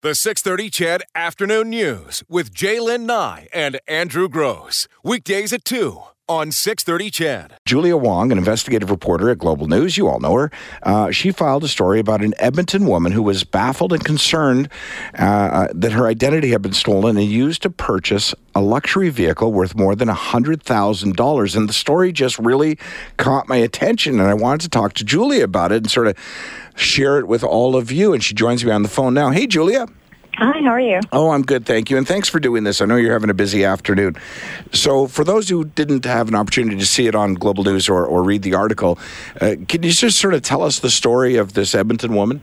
The 630 CHED Afternoon News with Jaylen Nye and Andrew Gross. Weekdays at 2 on 630 CHED. Julia Wong, an investigative reporter at Global News, you all know her, uh, she filed a story about an Edmonton woman who was baffled and concerned uh, that her identity had been stolen and used to purchase a luxury vehicle worth more than $100,000. And the story just really caught my attention, and I wanted to talk to Julia about it and sort of share it with all of you. And she joins me on the phone now. Hey, Julia. Hi, how are you? Oh, I'm good, thank you. And thanks for doing this. I know you're having a busy afternoon. So, for those who didn't have an opportunity to see it on Global News or, or read the article, uh, can you just sort of tell us the story of this Edmonton woman?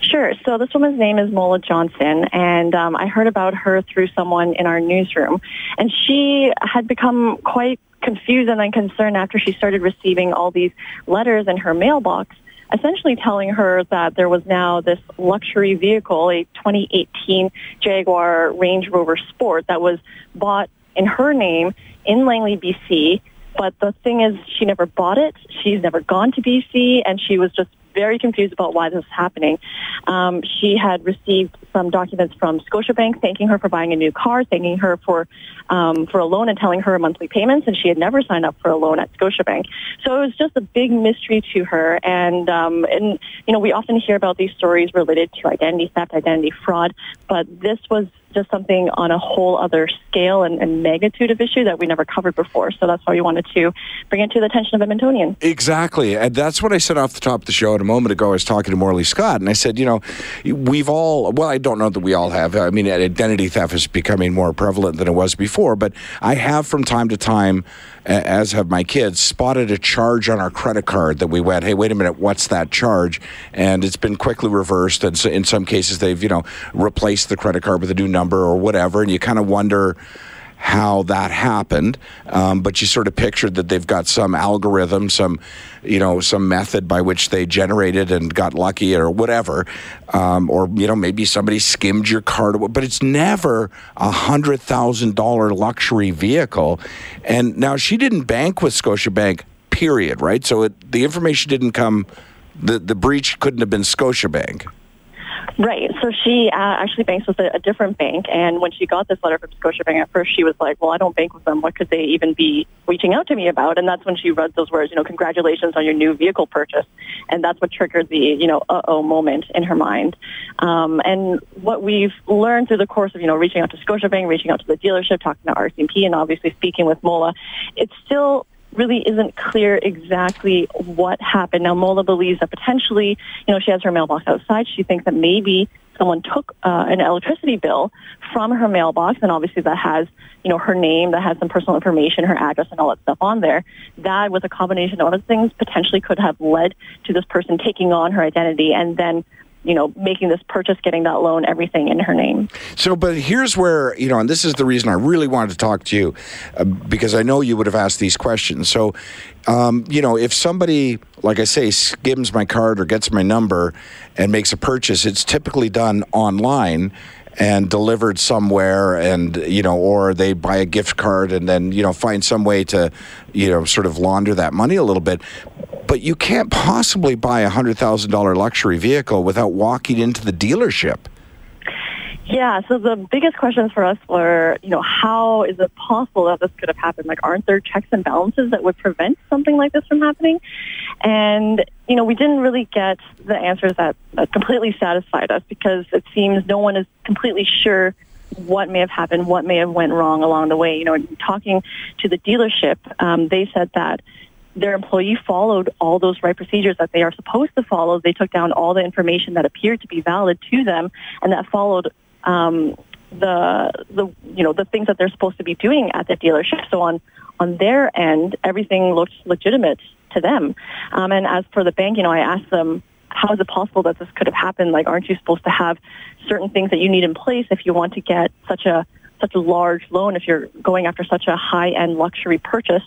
Sure. So this woman's name is Mola Johnson, and um, I heard about her through someone in our newsroom. And she had become quite confused and then concerned after she started receiving all these letters in her mailbox essentially telling her that there was now this luxury vehicle, a 2018 Jaguar Range Rover Sport that was bought in her name in Langley, BC. But the thing is, she never bought it. She's never gone to BC, and she was just very confused about why this was happening. Um, she had received some documents from Scotiabank thanking her for buying a new car, thanking her for um, for a loan and telling her monthly payments, and she had never signed up for a loan at Scotiabank. So it was just a big mystery to her. And um, and you know we often hear about these stories related to identity theft, identity fraud, but this was just something on a whole other scale and, and, magnitude of issue that we never covered before. So that's why we wanted to bring it to the attention of Edmontonians. Exactly. And that's what I said off the top of the show. And a moment ago, I was talking to Morley Scott, and I said, you know, we've all, well, I don't know that we all have. I mean, identity theft is becoming more prevalent than it was before, but I have from time to time, as have my kids, spotted a charge on our credit card that we went, hey, wait a minute, what's that charge? And it's been quickly reversed. And so in some cases, they've, you know, replaced the credit card with a new number or whatever. And you kind of wonder, how that happened, um, but you sort of pictured that they've got some algorithm, some, you know, some method by which they generated and got lucky or whatever, um, or you know maybe somebody skimmed your card, but it's never a hundred thousand dollar luxury vehicle. And now she didn't bank with Scotiabank, period, right? So it, the information didn't come. The, the breach couldn't have been Scotiabank. Right. So she uh, actually banks with a, a, different bank, and when she got this letter from Scotiabank, at first she was like, "Well, I don't bank with them. What could they even be reaching out to me about?" And that's when she read those words, you know, "Congratulations on your new vehicle purchase," and that's what triggered the, you know, "uh oh" moment in her mind. Um, and what we've learned through the course of, you know, reaching out to Scotiabank, reaching out to the dealership, talking to RCMP, and obviously speaking with Mola, it's still really isn't clear exactly what happened. Now, Mola believes that potentially, you know, she has her mailbox outside. She thinks that maybe someone took uh, an electricity bill from her mailbox, and obviously that has, you know, her name, that has some personal information, her address, and all that stuff on there. That, with a combination of other things, potentially could have led to this person taking on her identity and then you know, making this purchase, getting that loan, everything in her name. So, but here's where, you know, and this is the reason I really wanted to talk to you uh, because I know you would have asked these questions. So, um, you know, if somebody, like I say, skims my card or gets my number and makes a purchase, it's typically done online and delivered somewhere and you know or they buy a gift card and then you know find some way to you know sort of launder that money a little bit but you can't possibly buy a $100,000 luxury vehicle without walking into the dealership. Yeah, so the biggest questions for us were, you know, how is it possible that this could have happened? Like, aren't there checks and balances that would prevent something like this from happening? And, you know, we didn't really get the answers that, that completely satisfied us because it seems no one is completely sure what may have happened, what may have went wrong along the way. You know, talking to the dealership, um, they said that their employee followed all those right procedures that they are supposed to follow. They took down all the information that appeared to be valid to them, and that followed um, the the you know the things that they're supposed to be doing at the dealership. So on on their end, everything looked legitimate to them. Um, and as for the bank, you know, I asked them, how is it possible that this could have happened? Like, aren't you supposed to have certain things that you need in place if you want to get such a such a large loan if you're going after such a high end luxury purchase?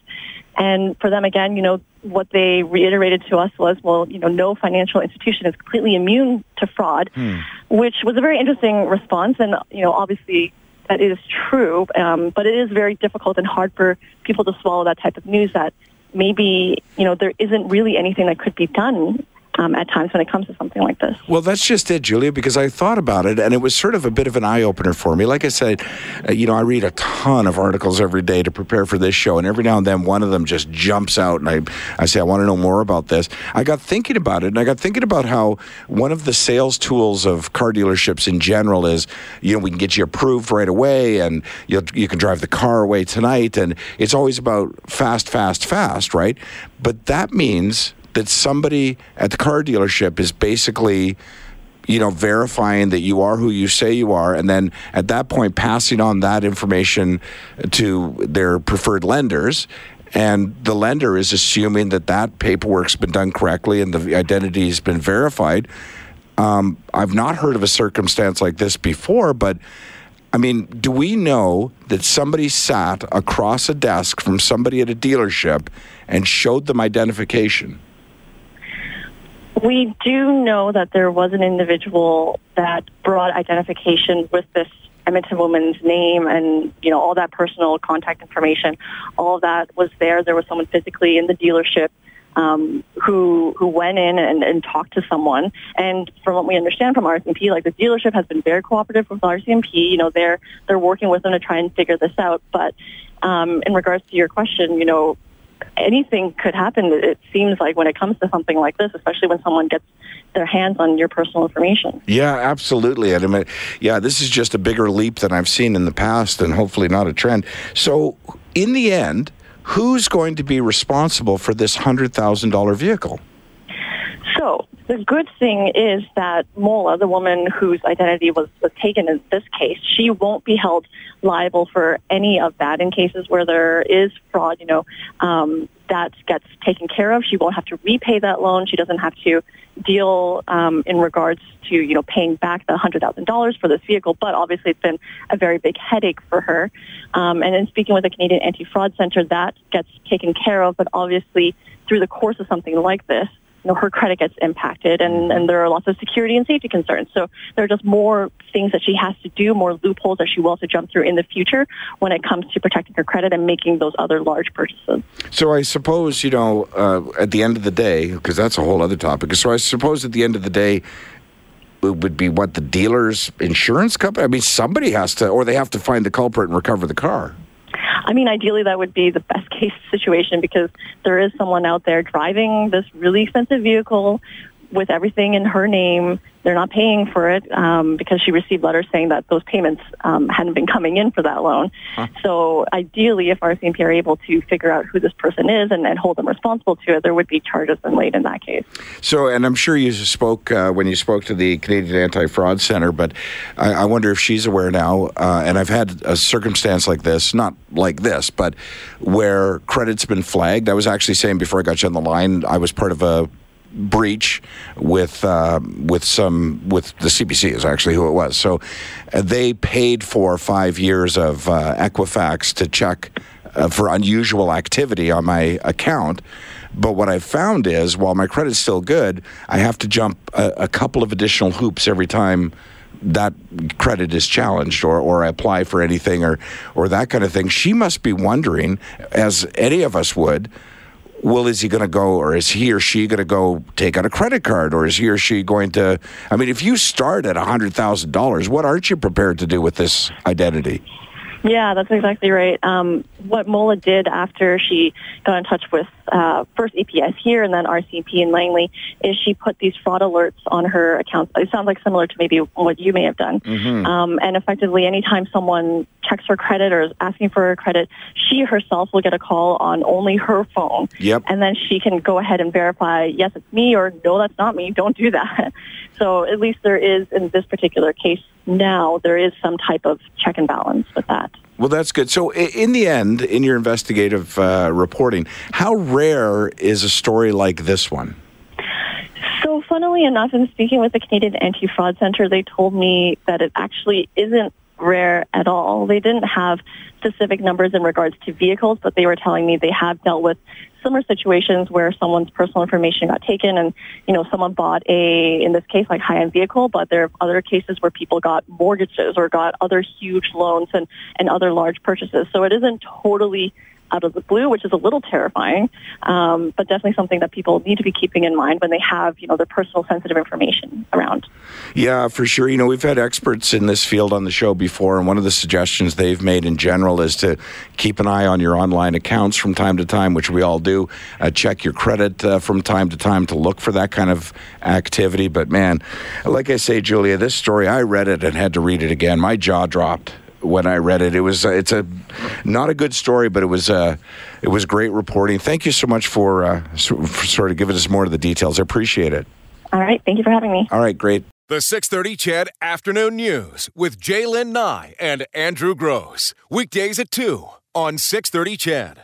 And for them, again, you know, what they reiterated to us was, well, you know, no financial institution is completely immune to fraud, hmm. which was a very interesting response. And, you know, obviously that is true, um, but it is very difficult and hard for people to swallow that type of news that maybe, you know, there isn't really anything that could be done um, at times when it comes to something like this. Well, that's just it, Julia, because I thought about it and it was sort of a bit of an eye opener for me. Like I said, uh, you know, I read a ton of articles every day to prepare for this show, and every now and then one of them just jumps out, and I, I say, I want to know more about this. I got thinking about it, and I got thinking about how one of the sales tools of car dealerships in general is, you know, we can get you approved right away, and you, you can drive the car away tonight, and it's always about fast, fast, fast, right? But that means that somebody at the car dealership is basically you know verifying that you are who you say you are and then at that point passing on that information to their preferred lenders and the lender is assuming that that paperwork's been done correctly and the identity has been verified um, i've not heard of a circumstance like this before but I mean, do we know that somebody sat across a desk from somebody at a dealership and showed them identification? We do know that there was an individual that brought identification with this Edmonton woman's name and you know all that personal contact information. All that was there. There was someone physically in the dealership um, who who went in and, and talked to someone. And from what we understand from RCMP, like the dealership has been very cooperative with RCMP. You know, they're they're working with them to try and figure this out. But um, in regards to your question, you know, anything could happen. It seems like when it comes to something like this, especially when someone gets their hands on your personal information. Yeah, absolutely. I mean, yeah, this is just a bigger leap than I've seen in the past, and hopefully not a trend. So, in the end, who's going to be responsible for this hundred thousand dollar vehicle? The good thing is that Mola, the woman whose identity was, was taken in this case, she won't be held liable for any of that in cases where there is fraud. You know, um, that gets taken care of. She won't have to repay that loan. She doesn't have to deal um, in regards to you know paying back the hundred thousand dollars for this vehicle. But obviously, it's been a very big headache for her. Um, and in speaking with the Canadian Anti Fraud Center, that gets taken care of. But obviously, through the course of something like this, you know, her credit gets impacted and, and there are lots of security and safety concerns. So there are just more things that she has to do, more loopholes that she will have to jump through in the future when it comes to protecting her credit and making those other large purchases. So I suppose, you know, uh, at the end of the day, because that's a whole other topic, so I suppose at the end of the day, it would be what the dealer's insurance company. I mean, somebody has to, or they have to find the culprit and recover the car. I mean, ideally, that would be the best case situation because there is someone out there driving this really expensive vehicle with everything in her name. They're not paying for it um, because she received letters saying that those payments um, hadn't been coming in for that loan. Huh. So ideally, if RCMP are able to figure out who this person is and, and, hold them responsible to it, there would be charges laid in that case. So, and I'm sure you spoke uh, when you spoke to the Canadian Anti-Fraud Center, but I, I wonder if she's aware now. Uh, and I've had a circumstance like this, not like this, but where credit's been flagged. I was actually saying before I got you on the line, I was part of a breach with uh, with some with the CBC is actually who it was. So uh, they paid for five years of uh, Equifax to check uh, for unusual activity on my account. But what I found is, while my credit's still good, I have to jump a, a couple of additional hoops every time that credit is challenged or, or I apply for anything or or that kind of thing. She must be wondering, as any of us would, well, is he going to go, or is he or she going to go take out a credit card, or is he or she going to? I mean, if you start at hundred thousand dollars, what aren't you prepared to do with this identity? Yeah, that's exactly right. Um, what Mola did after she got in touch with uh, first EPS here and then RCP in Langley is she put these fraud alerts on her account. It sounds like similar to maybe what you may have done. Mm-hmm. Um, and effectively, anytime someone checks her credit or is asking for her credit, she herself will get a call on only her phone. Yep. And then she can go ahead and verify, yes, it's me, or no, that's not me. Don't do that. So at least there is, in this particular case now, there is some type of check and balance with that. Well, that's good. So, in the end, in your investigative uh, reporting, how rare is a story like this one? So, funnily enough, in speaking with the Canadian Anti Fraud Center, they told me that it actually isn't rare at all. They didn't have specific numbers in regards to vehicles, but they were telling me they have dealt with similar situations where someone's personal information got taken and, you know, someone bought a, in this case, like high-end vehicle, but there are other cases where people got mortgages or got other huge loans and, and other large purchases. So it isn't totally out of the blue, which is a little terrifying, um, but definitely something that people need to be keeping in mind when they have, you know, their personal sensitive information around. Yeah, for sure. You know, we've had experts in this field on the show before, and one of the suggestions they've made in general is to keep an eye on your online accounts from time to time, which we all do. Uh, check your credit uh, from time to time to look for that kind of activity. But man, like I say, Julia, this story, I read it and had to read it again. My jaw dropped when I read it. It was uh, it's a not a good story, but it was uh, it was great reporting. Thank you so much for, uh, for sort of giving us more of the details. I appreciate it. All right, thank you for having me. All right, great. The 630 CHED Afternoon News with Jaylen Nye and Andrew Gross. Weekdays at 2 on 630 CHED.